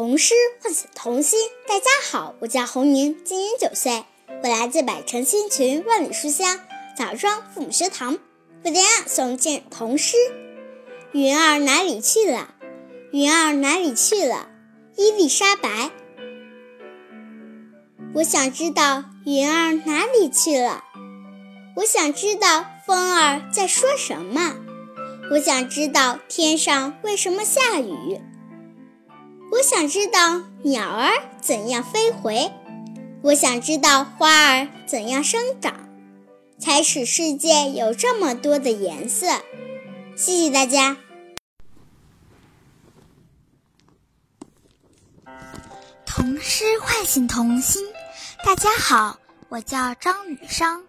童诗唤醒童心。大家好，我叫红宁，今年九岁，我来自百城千群万里书香枣庄父母学堂，为大家诵今日童诗。云儿哪里去了？云儿哪里去了？伊丽莎白。我想知道云儿哪里去了。我想知道风儿在说什么。我想知道天上为什么下雨。我想知道鸟儿怎样飞回，我想知道花儿怎样生长，才使世界有这么多的颜色。谢谢大家。童诗唤醒童心。大家好，我叫张雨商。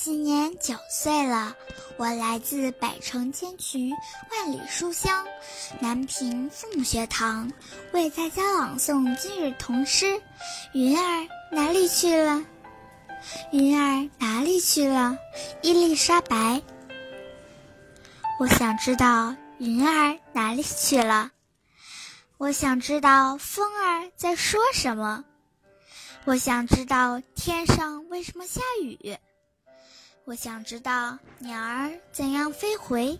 今年九岁了，我来自百城千渠、万里书香南平父母学堂，为大家朗诵今日童诗《云儿哪里去了》。云儿哪里去了？伊丽莎白。我想知道云儿哪里去了。我想知道风儿在说什么。我想知道天上为什么下雨。我想知道鸟儿怎样飞回，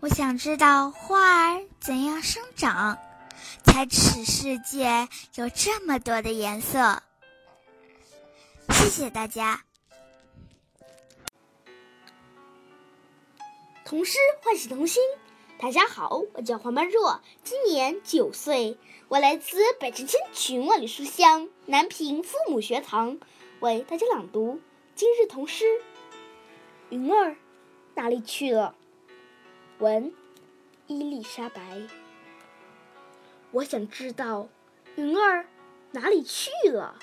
我想知道花儿怎样生长，才使世界有这么多的颜色。谢谢大家。童诗唤醒童心，大家好，我叫黄曼若，今年九岁，我来自百城千群万里书香南平父母学堂，为大家朗读今日童诗。云儿哪里去了？文伊丽莎白。我想知道云儿哪里去了。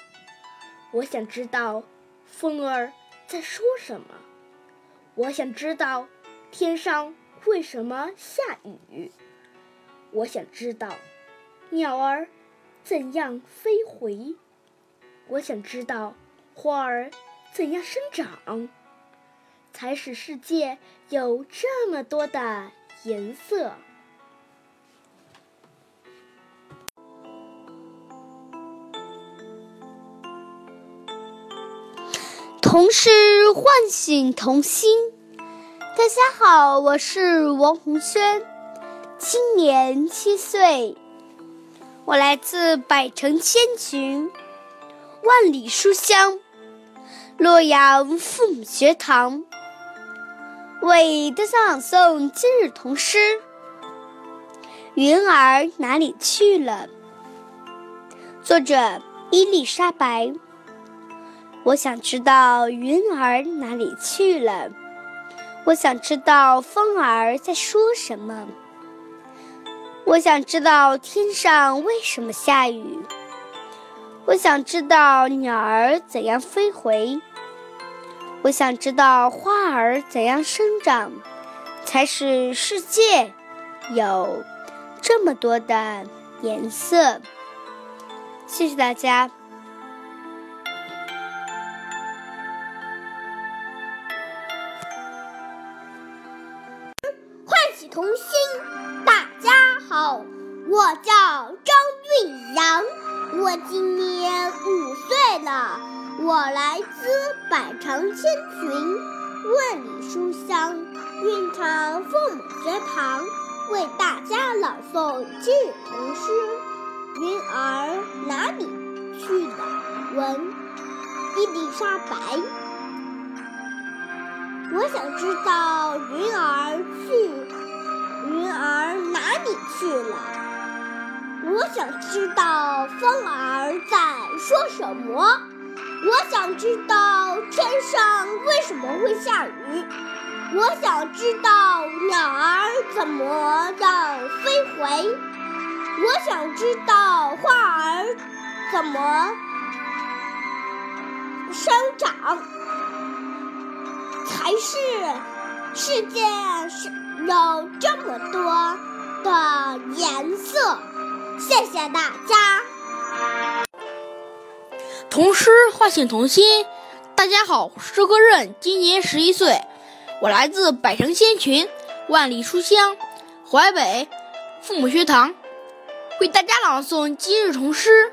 我想知道风儿在说什么。我想知道天上为什么下雨。我想知道鸟儿怎样飞回。我想知道花儿怎样生长。才使世界有这么多的颜色。童诗唤醒童心。大家好，我是王红轩，今年七岁，我来自百城千群、万里书香洛阳父母学堂。为大家朗诵今日童诗《云儿哪里去了》，作者伊丽莎白。我想知道云儿哪里去了，我想知道风儿在说什么，我想知道天上为什么下雨，我想知道鸟儿怎样飞回。我想知道花儿怎样生长，才使世界有这么多的颜色。谢谢大家。说什么？我想知道天上为什么会下雨，我想知道鸟儿怎么样飞回，我想知道花儿怎么生长，才是世界是有这么多的颜色。谢谢大家。童诗唤醒童心，大家好，我是周歌任，今年十一岁，我来自百城仙群、万里书香淮北父母学堂，为大家朗诵今日童诗：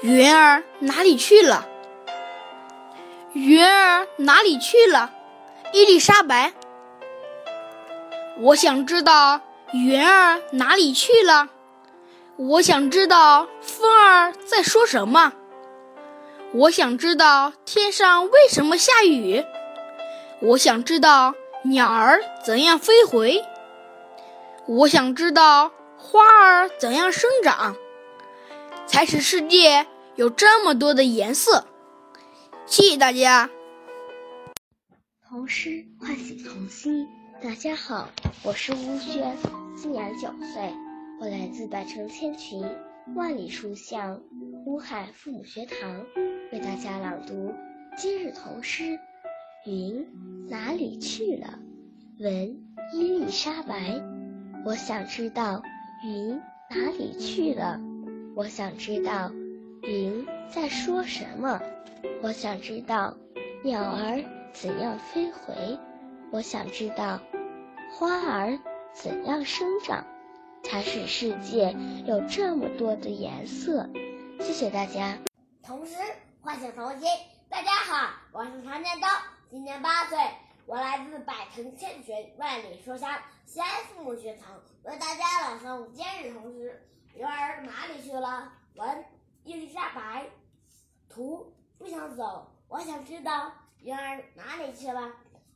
云儿哪里去了？云儿哪里去了？伊丽莎白。我想知道云儿哪里去了。我想知道风儿在说什么。我想知道天上为什么下雨。我想知道鸟儿怎样飞回。我想知道。花儿怎样生长，才使世界有这么多的颜色？谢谢大家。童诗唤醒童心。大家好，我是吴轩，今年九岁，我来自百城千群，万里书香乌海父母学堂，为大家朗读今日童诗。云哪里去了？文伊丽莎白。我想知道。云哪里去了？我想知道，云在说什么？我想知道，鸟儿怎样飞回？我想知道，花儿怎样生长，才使世界有这么多的颜色？谢谢大家。童诗唤醒童心。大家好，我是常建东，今年八岁。我来自百城千群，万里书香西安父母学堂，为大家朗诵今日童诗。云儿哪里去了？文伊丽莎白。图不想走，我想知道云儿哪里去了。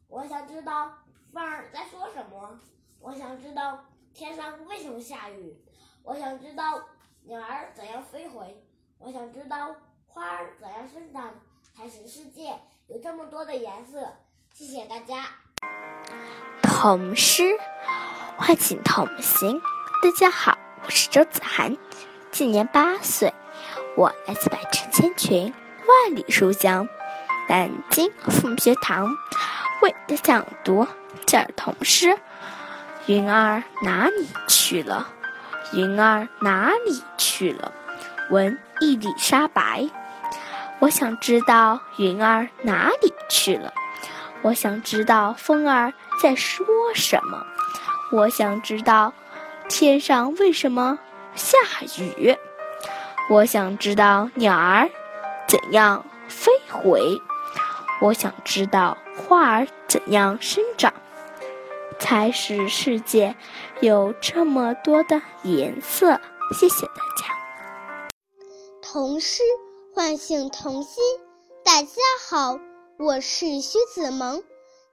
我想知道风儿在说什么。我想知道天上为什么下雨。我想知道鸟儿怎样飞回。我想知道花儿怎样生长，才使世界有这么多的颜色。谢谢大家。童诗唤醒童心。大家好，我是周子涵，今年八岁，我来自百城千群，万里书香南京凤学堂，为大家朗读这儿童诗：云儿哪里去了？云儿哪里去了？闻伊丽莎白。我想知道云儿哪里去了。我想知道风儿在说什么，我想知道天上为什么下雨，我想知道鸟儿怎样飞回，我想知道花儿怎样生长，才使世界有这么多的颜色。谢谢大家。童诗唤醒童心，大家好。我是徐子萌，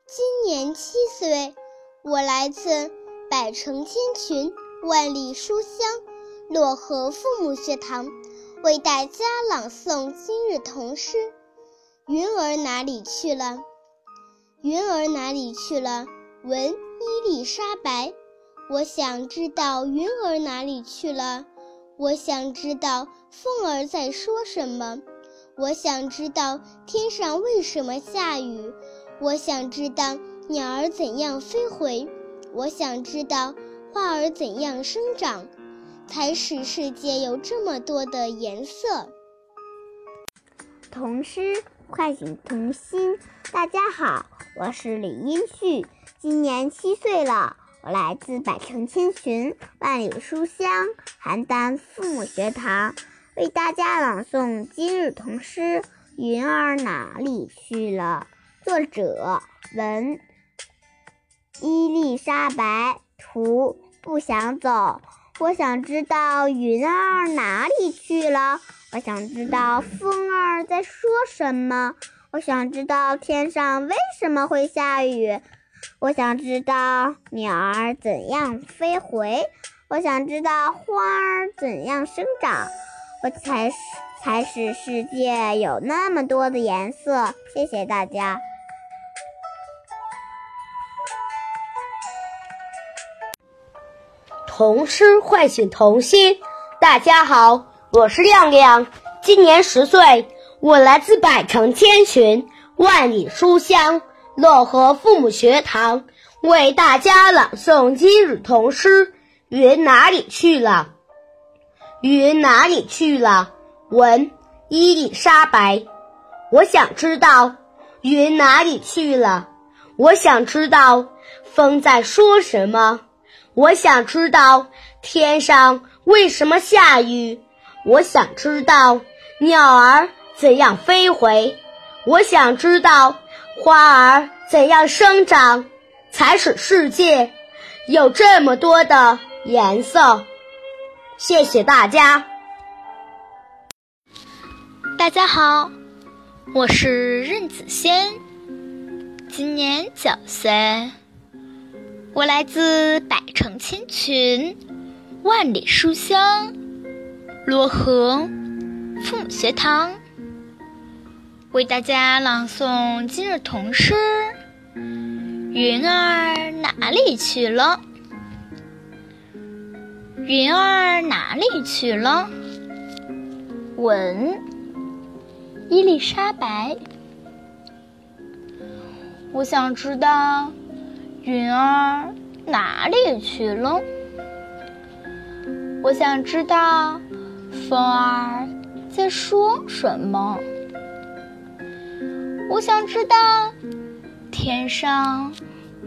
今年七岁，我来自百城千群，万里书香漯河父母学堂，为大家朗诵今日童诗。云儿哪里去了？云儿哪里去了？闻伊丽莎白。我想知道云儿哪里去了。我想知道风儿在说什么。我想知道天上为什么下雨，我想知道鸟儿怎样飞回，我想知道花儿怎样生长，才使世界有这么多的颜色。童诗唤醒童心，大家好，我是李英旭，今年七岁了，我来自百城千群，万里书香邯郸父母学堂。为大家朗诵今日童诗《云儿哪里去了》，作者文伊丽莎白，图不想走。我想知道云儿哪里去了，我想知道风儿在说什么，我想知道天上为什么会下雨，我想知道鸟儿怎样飞回，我想知道花儿怎样生长。我才使才使世界有那么多的颜色。谢谢大家。童诗唤醒童心。大家好，我是亮亮，今年十岁，我来自百城千寻，万里书香漯河父母学堂，为大家朗诵今日童诗。云哪里去了？云哪里去了？闻伊丽莎白。我想知道云哪里去了。我想知道风在说什么。我想知道天上为什么下雨？我想知道鸟儿怎样飞回。我想知道花儿怎样生长，才使世界有这么多的颜色。谢谢大家。大家好，我是任子轩，今年九岁，我来自百城千群、万里书香漯河父母学堂，为大家朗诵今日童诗《云儿哪里去了》。云儿哪里去了？文伊丽莎白。我想知道云儿哪里去了。我想知道风儿在说什么。我想知道天上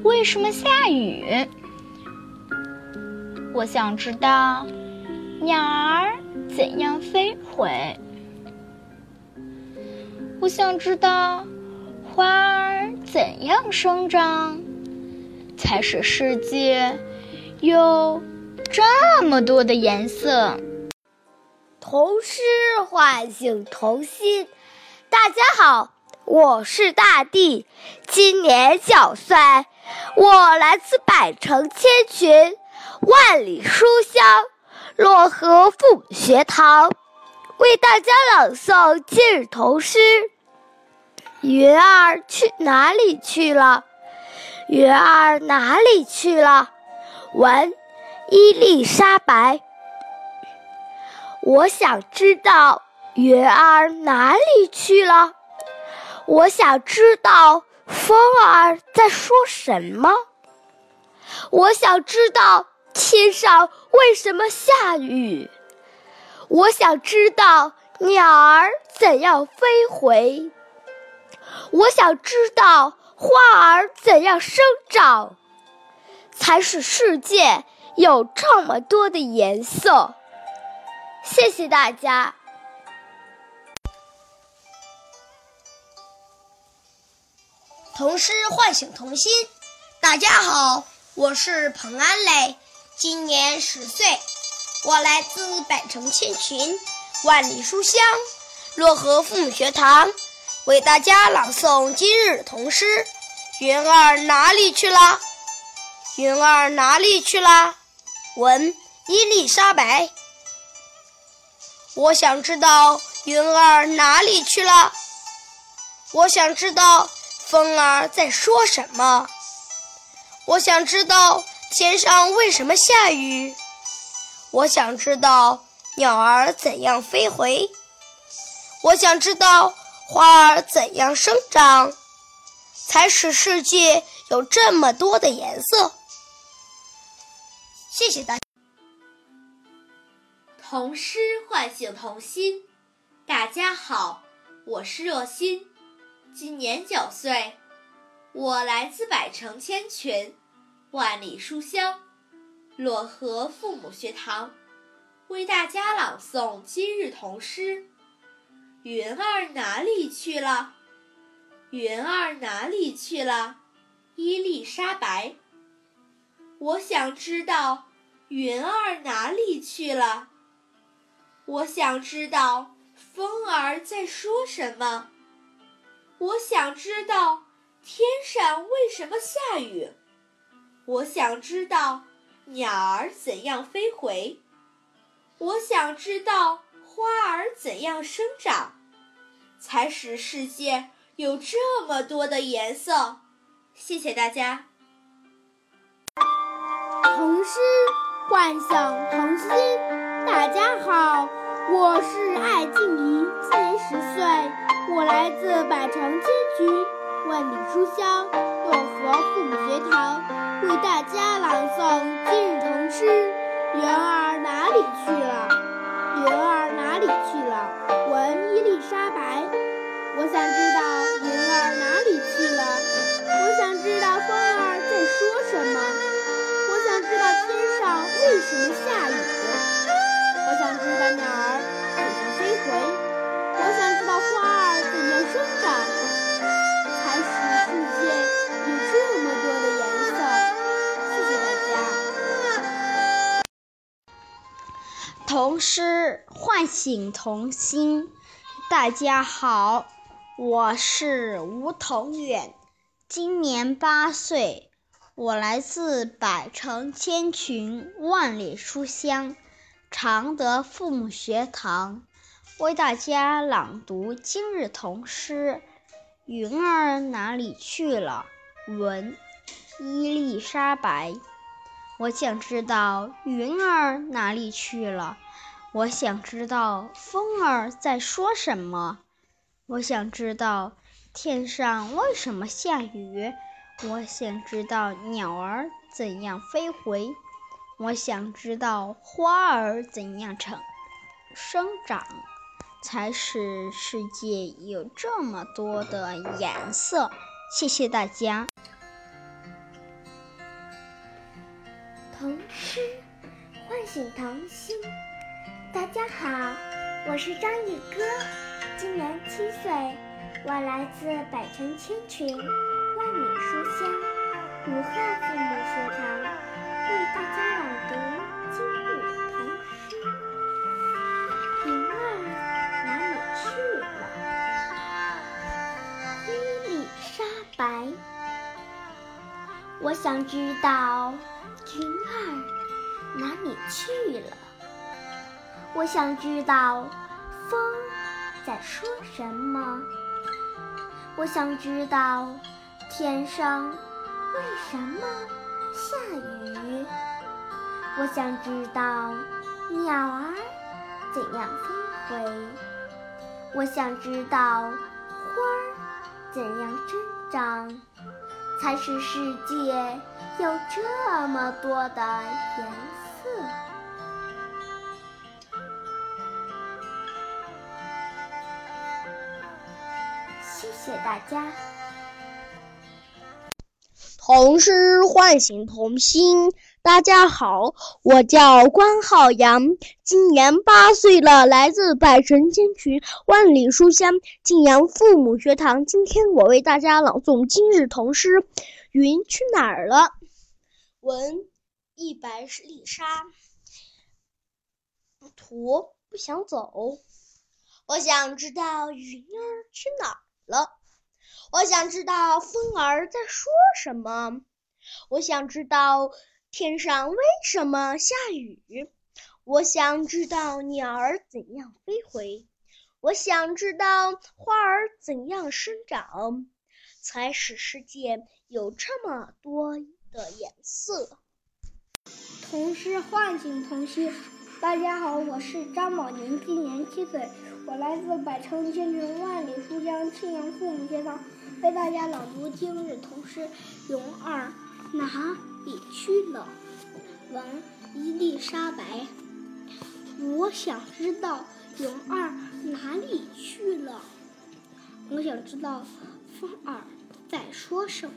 为什么下雨。我想知道鸟儿怎样飞回。我想知道花儿怎样生长，才使世界有这么多的颜色。童诗唤醒童心。大家好，我是大地，今年九岁，我来自百城千群。万里书香，漯河父母学堂为大家朗诵今日童诗。云儿去哪里去了？云儿哪里去了？文伊丽莎白。我想知道云儿哪里去了。我想知道风儿在说什么。我想知道。天上为什么下雨？我想知道鸟儿怎样飞回。我想知道花儿怎样生长，才使世界有这么多的颜色。谢谢大家。童诗唤醒童心。大家好，我是彭安磊。今年十岁，我来自百城千群、万里书香漯河父母学堂，为大家朗诵今日童诗《云儿哪里去了》。云儿哪里去了？文伊丽莎白。我想知道云儿哪里去了。我想知道风儿在说什么。我想知道。天上为什么下雨？我想知道鸟儿怎样飞回。我想知道花儿怎样生长，才使世界有这么多的颜色。谢谢大家。童诗唤醒童心。大家好，我是热心，今年九岁，我来自百城千群。万里书香，漯河父母学堂为大家朗诵今日童诗。云儿哪里去了？云儿哪里去了？伊丽莎白。我想知道云儿哪里去了。我想知道风儿在说什么。我想知道天上为什么下雨。我想知道鸟儿怎样飞回，我想知道花儿怎样生长，才使世界有这么多的颜色。谢谢大家。童诗幻想童心，大家好，我是艾静怡，今年十岁，我来自百城千局，万里书香漯河父母学堂。为大家朗诵今日童诗《云儿哪里去了》。云儿哪里去了？童诗唤醒童心。大家好，我是吴腾远，今年八岁，我来自百城千群、万里书香常德父母学堂，为大家朗读今日童诗《云儿哪里去了》。文伊丽莎白。我想知道云儿哪里去了，我想知道风儿在说什么，我想知道天上为什么下雨，我想知道鸟儿怎样飞回，我想知道花儿怎样成生长，才使世界有这么多的颜色。谢谢大家。童诗唤醒童心。大家好，我是张宇歌，今年七岁，我来自百城千群、万里书香武汉父母学堂，为大家朗读今日童诗。云儿哪里去了？伊丽莎白。我想知道。云儿哪里去了？我想知道风在说什么。我想知道天上为什么下雨。我想知道鸟儿怎样飞回。我想知道花儿怎样生长，才使世界。有这么多的颜谢谢大家。童诗唤醒童心。大家好，我叫关浩洋，今年八岁了，来自百城千群、万里书香晋阳父母学堂。今天我为大家朗诵今日童诗《云去哪儿了》。文一白丽莎，图不想走。我想知道云儿去哪儿了。我想知道风儿在说什么。我想知道天上为什么下雨。我想知道鸟儿怎样飞回。我想知道花儿怎样生长，才使世界有这么多。的颜色。童诗唤醒童心。大家好，我是张宝宁，今年七岁，我来自百城千群、万里书香庆阳父母学堂，为大家朗读今日童诗《云儿哪里去了》。文伊丽莎白。我想知道云儿哪里去了。我想知道风儿在说什么。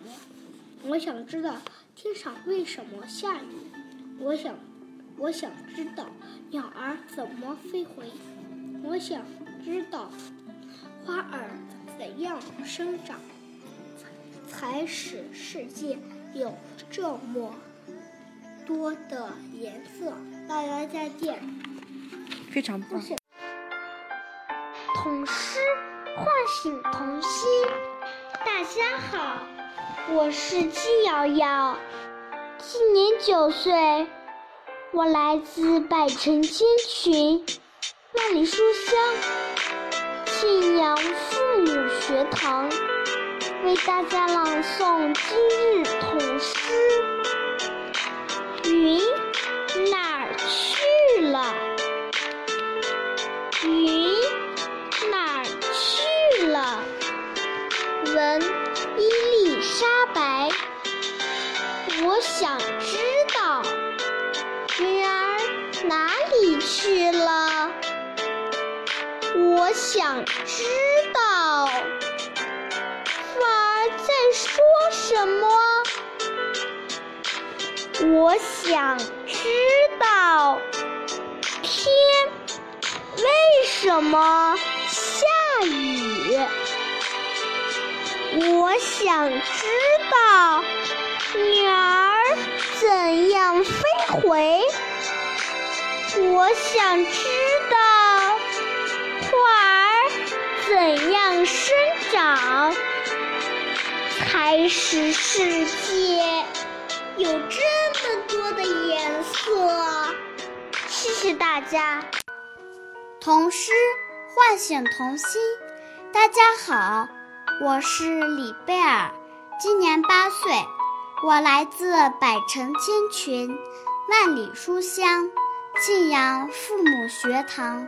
我想知道。天上为什么下雨？我想，我想知道鸟儿怎么飞回。我想知道花儿怎样生长，才使世界有这么多的颜色。大家再见。非常棒。童诗唤醒童心。大家好，我是金瑶瑶。今年九岁，我来自百城千群、万里书香庆阳父母学堂，为大家朗诵今日童诗《云那我想知道天为什么下雨。我想知道。鸟儿怎样飞回？我想知道花儿怎样生长，才使世界有这么多的颜色。谢谢大家。童诗唤醒童心。大家好，我是李贝尔，今年八岁，我来自百城千群、万里书香庆阳父母学堂，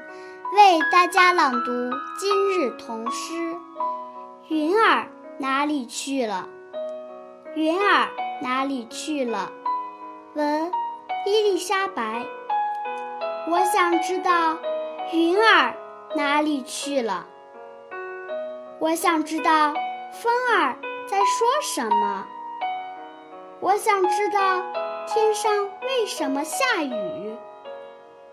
为大家朗读今日童诗《云儿哪里去了》。云儿哪里去了？文伊丽莎白。我想知道云儿哪里去了。我想知道风儿在说什么。我想知道天上为什么下雨。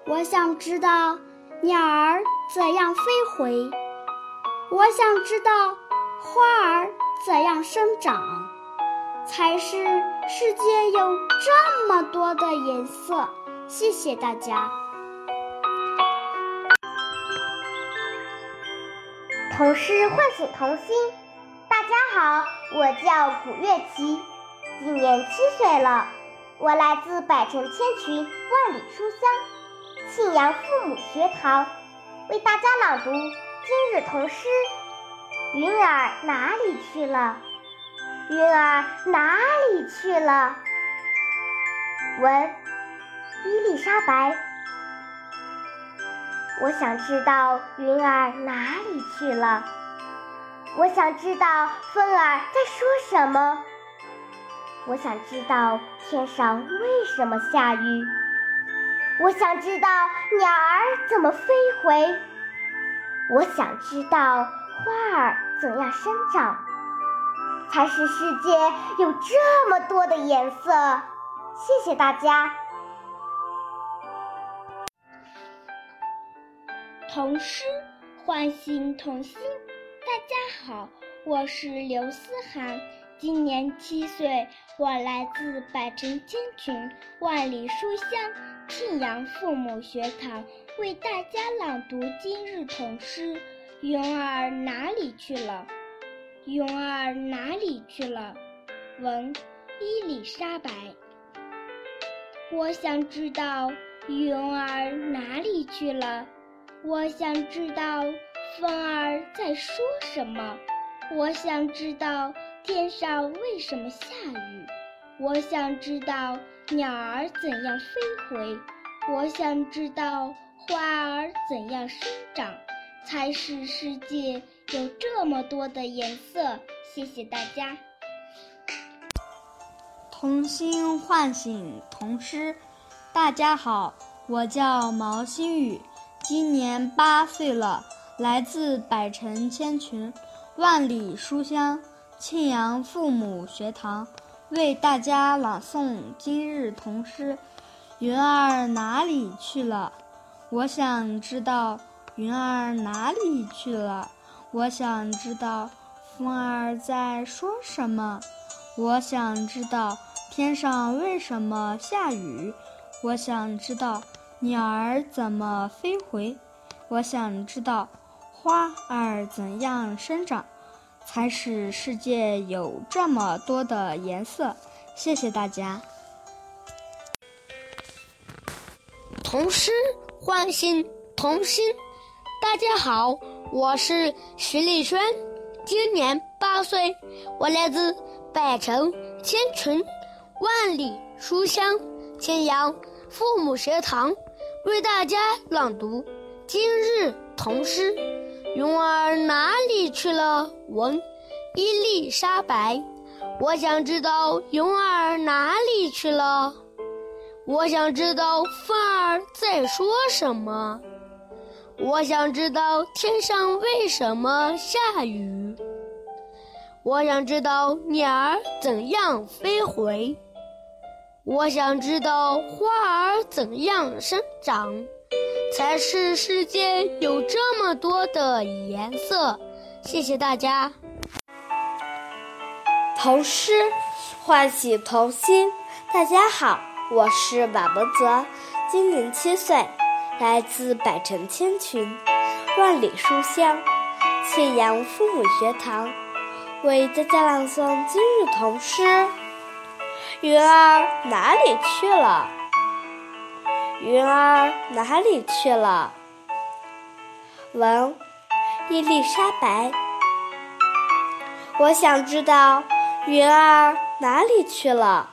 我想知道鸟儿怎样飞回。我想知道花儿怎样生长，才是世界有这么多的颜色。谢谢大家。童诗唤醒童心。大家好，我叫古月琪，今年七岁了。我来自百城千群、万里书香庆阳父母学堂，为大家朗读今日童诗《云儿哪里去了》。云儿哪里去了？文伊丽莎白。我想知道云儿哪里去了。我想知道风儿在说什么。我想知道天上为什么下雨。我想知道鸟儿怎么飞回。我想知道花儿怎样生长，才使世界有这么多的颜色。谢谢大家。童诗唤醒童心。大家好，我是刘思涵，今年七岁，我来自百城千群、万里书香庆阳父母学堂，为大家朗读今日童诗《云儿哪里去了》。云儿哪里去了？文伊丽莎白。我想知道云儿哪里去了。我想知道风儿在说什么。我想知道天上为什么下雨。我想知道鸟儿怎样飞回。我想知道花儿怎样生长，才使世界有这么多的颜色。谢谢大家。童心唤醒童诗。大家好，我叫毛新宇。今年八岁了，来自百城千群、万里书香庆阳父母学堂，为大家朗诵今日童诗《云儿哪里去了》。我想知道云儿哪里去了。我想知道风儿在说什么。我想知道天上为什么下雨。我想知道。鸟儿怎么飞回？我想知道花儿怎样生长，才使世界有这么多的颜色。谢谢大家。童诗唤醒童心。大家好，我是徐丽轩，今年八岁，我来自百城千群、万里书香千阳父母学堂。为大家朗读今日童诗《云儿哪里去了》。文伊丽莎白。我想知道云儿哪里去了。我想知道风儿在说什么。我想知道天上为什么下雨。我想知道鸟儿怎样飞回。我想知道花儿怎样生长，才是世界有这么多的颜色。谢谢大家。童诗唤醒童心。大家好，我是马文泽，今年七岁，来自百城千群，万里书香，庆阳父母学堂，为大家朗诵今日童诗。云儿哪里去了？云儿哪里去了？文伊丽莎白。我想知道云儿哪里去了。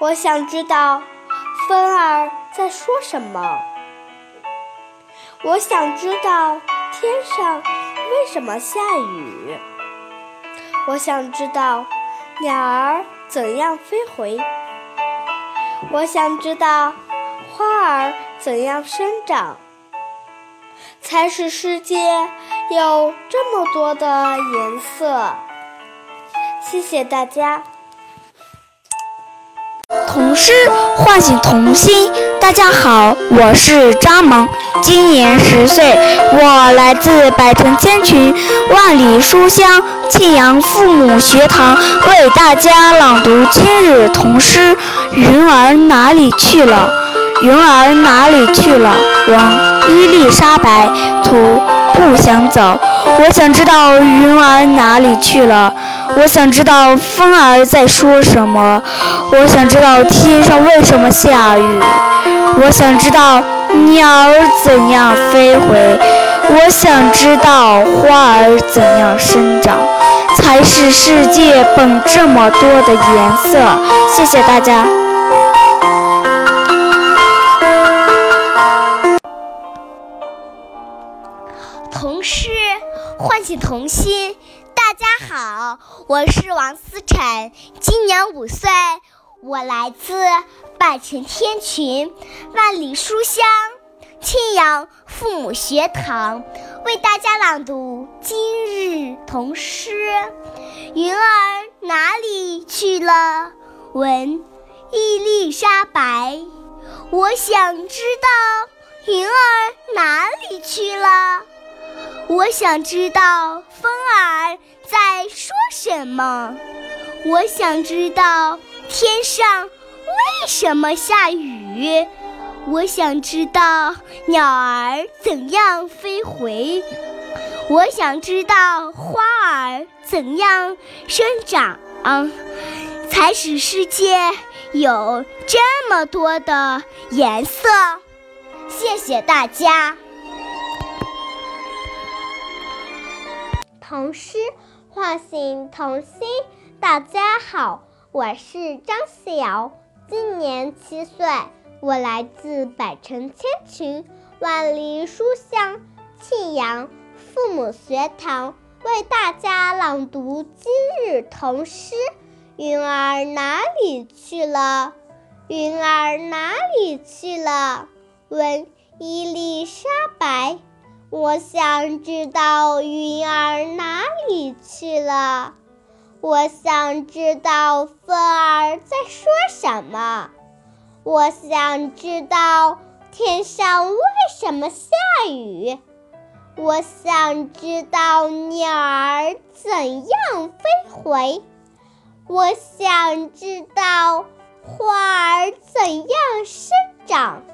我想知道风儿在说什么。我想知道天上为什么下雨。我想知道鸟儿怎样飞回。我想知道花儿怎样生长，才使世界有这么多的颜色。谢谢大家。童诗唤醒童心。大家好，我是张萌，今年十岁，我来自百城千群，万里书香庆阳父母学堂，为大家朗读今日童诗。云儿哪里去了？云儿哪里去了？王伊丽莎白图不想走。我想知道云儿哪里去了。我想知道风儿在说什么。我想知道天上为什么下雨。我想知道鸟儿怎样飞回。我想知道花儿怎样生长，才使世界本这么多的颜色。谢谢大家。童诗唤醒童心。大家好，我是王思晨，今年五岁，我来自百城天群，万里书香庆阳父母学堂，为大家朗读今日童诗。云儿哪里去了？文伊丽莎白。我想知道云儿哪里去了。我想知道风儿在说什么。我想知道天上为什么下雨。我想知道鸟儿怎样飞回。我想知道花儿怎样生长，才使世界有这么多的颜色。谢谢大家。童诗唤醒童心。大家好，我是张思瑶，今年七岁，我来自百城千群，万里书香庆阳父母学堂，为大家朗读今日童诗。云儿哪里去了？云儿哪里去了？问伊丽莎白。我想知道云儿哪里去了。我想知道风儿在说什么。我想知道天上为什么下雨。我想知道鸟儿怎样飞回。我想知道花儿怎样生长，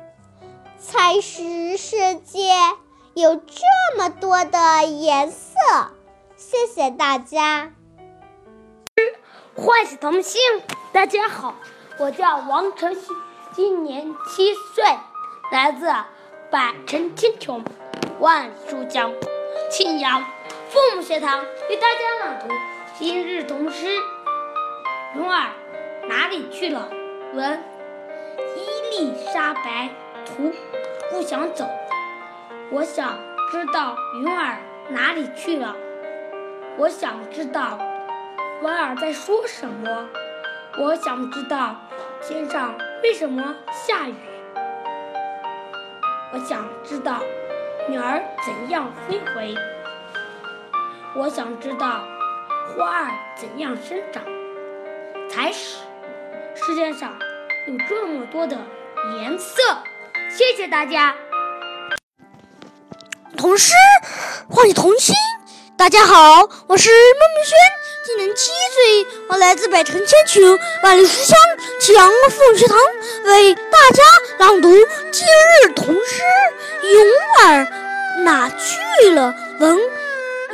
才是世界。有这么多的颜色，谢谢大家。唤醒童心，大家好，我叫王晨曦，今年七岁，来自百城千穷，万书江，庆阳父母学堂，为大家朗读今日童诗。云儿哪里去了？文伊丽莎白图，不想走。我想知道云儿哪里去了。我想知道风儿在说什么。我想知道天上为什么下雨。我想知道鸟儿怎样飞回。我想知道花儿怎样生长，才使世界上有这么多的颜色。谢谢大家。童诗唤醒童心。大家好，我是孟明轩，今年七岁，我来自百城。千群，万里书香，庆阳凤学堂，为大家朗读今日童诗《云儿哪去了》。文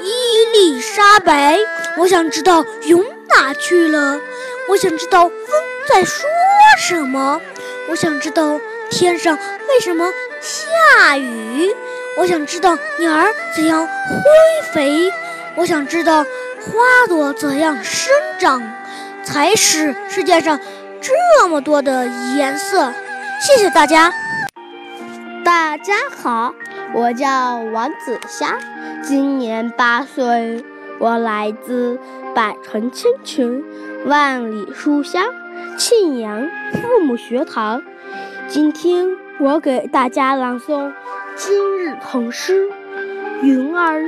伊丽莎白，我想知道云哪去了？我想知道风在说什么？我想知道天上为什么下雨？我想知道鸟儿怎样挥飞？我想知道花朵怎样生长，才使世界上这么多的颜色。谢谢大家。大家好，我叫王子霞，今年八岁，我来自百城千群、万里书香庆阳父母学堂。今天我给大家朗诵今日童诗《云儿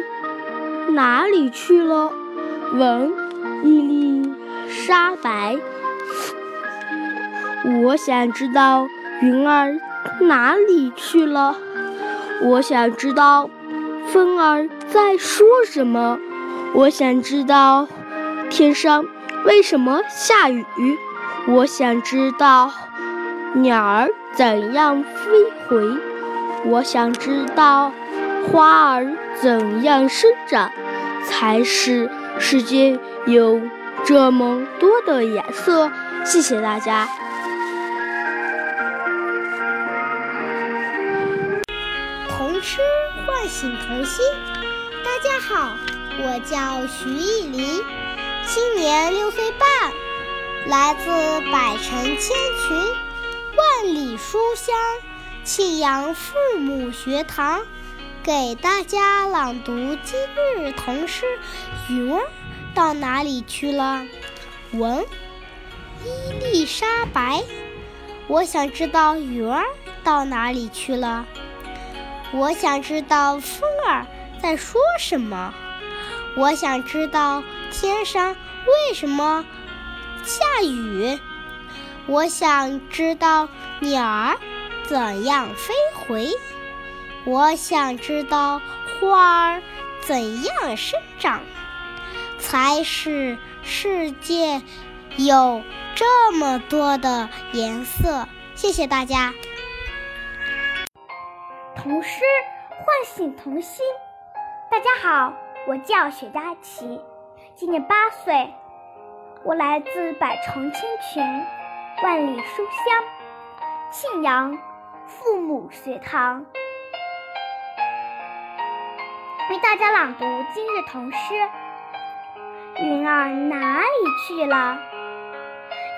哪里去了》，文伊丽莎白。我想知道云儿。哪里去了？我想知道，风儿在说什么？我想知道，天上为什么下雨？我想知道，鸟儿怎样飞回？我想知道，花儿怎样生长，才使世界有这么多的颜色？谢谢大家。童诗唤醒童心。大家好，我叫徐艺林，今年六岁半，来自百城千群、万里书香庆阳父母学堂，给大家朗读今日童诗《云儿到哪里去了》。文伊丽莎白，我想知道云儿到哪里去了。我想知道风儿在说什么。我想知道天上为什么下雨。我想知道鸟儿怎样飞回。我想知道花儿怎样生长，才使世界有这么多的颜色。谢谢大家。童诗唤醒童心。大家好，我叫雪佳琪，今年八岁，我来自百城千泉、万里书香庆阳父母学堂，为大家朗读今日童诗《云儿哪里去了》。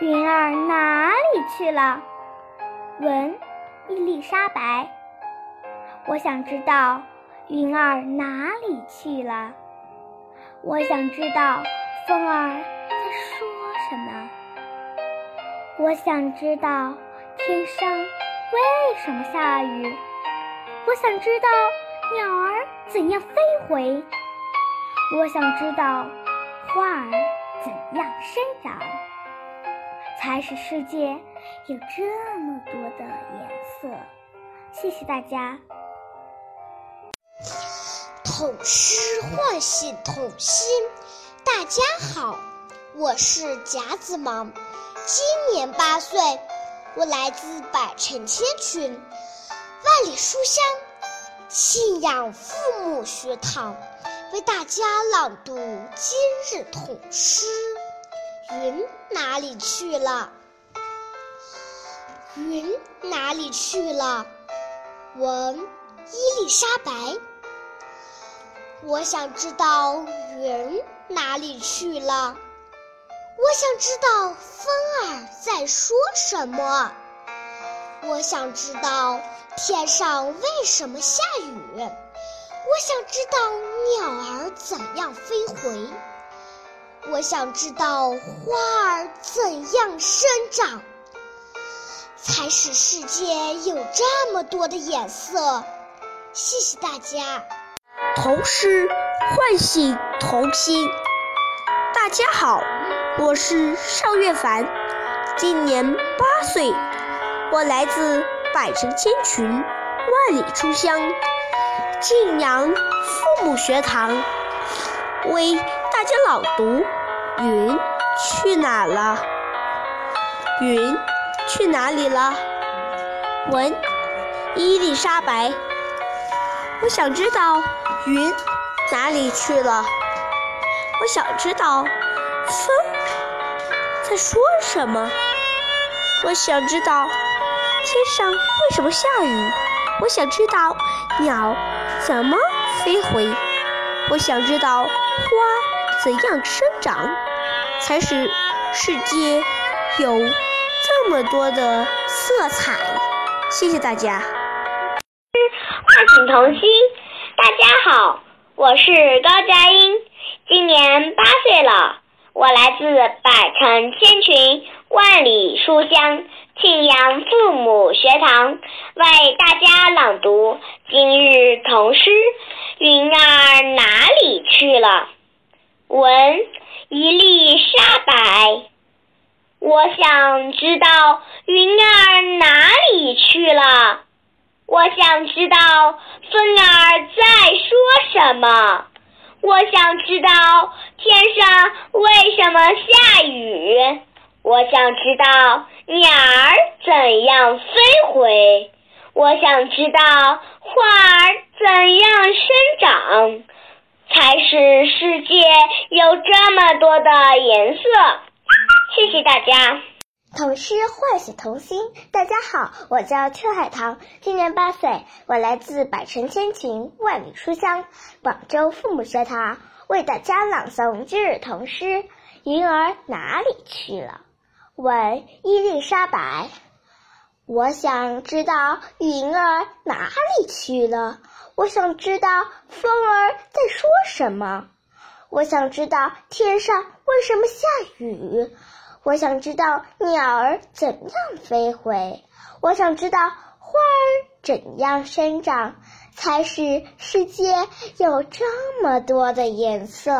云儿哪里去了？文伊丽莎白。我想知道云儿哪里去了。我想知道风儿在说什么。我想知道天上为什么下雨。我想知道鸟儿怎样飞回。我想知道花儿怎样生长，才使世界有这么多的颜色。谢谢大家。童诗唤醒童心。大家好，我是贾子芒，今年八岁，我来自百城千群、万里书香信仰父母学堂，为大家朗读今日童诗《云哪里去了》。云哪里去了？文伊丽莎白。我想知道云哪里去了。我想知道风儿在说什么。我想知道天上为什么下雨。我想知道鸟儿怎样飞回。我想知道花儿怎样生长，才使世界有这么多的颜色。谢谢大家。童诗唤醒童心。大家好，我是邵月凡，今年八岁，我来自百城千群、万里书香晋阳父母学堂，为大家朗读《云去哪了》。云去哪里了？文伊丽莎白。我想知道云哪里去了。我想知道风在说什么。我想知道天上为什么下雨。我想知道鸟怎么飞回。我想知道花怎样生长，才使世界有这么多的色彩。谢谢大家。唤醒童心，大家好，我是高佳音，今年八岁了，我来自百城千群，万里书香庆阳父母学堂，为大家朗读今日童诗。云儿哪里去了？闻一粒沙白。我想知道云儿哪里去了。我想知道风儿在说什么。我想知道天上为什么下雨。我想知道鸟儿怎样飞回。我想知道花儿怎样生长，才使世界有这么多的颜色。谢谢大家。童诗唤醒童心，大家好，我叫邱海棠，今年八岁，我来自百城千群，万里书香广州父母学堂，为大家朗诵今日童诗《云儿哪里去了》。问伊丽莎白。我想知道云儿哪里去了。我想知道风儿在说什么。我想知道天上为什么下雨。我想知道鸟儿怎样飞回。我想知道花儿怎样生长，才使世界有这么多的颜色。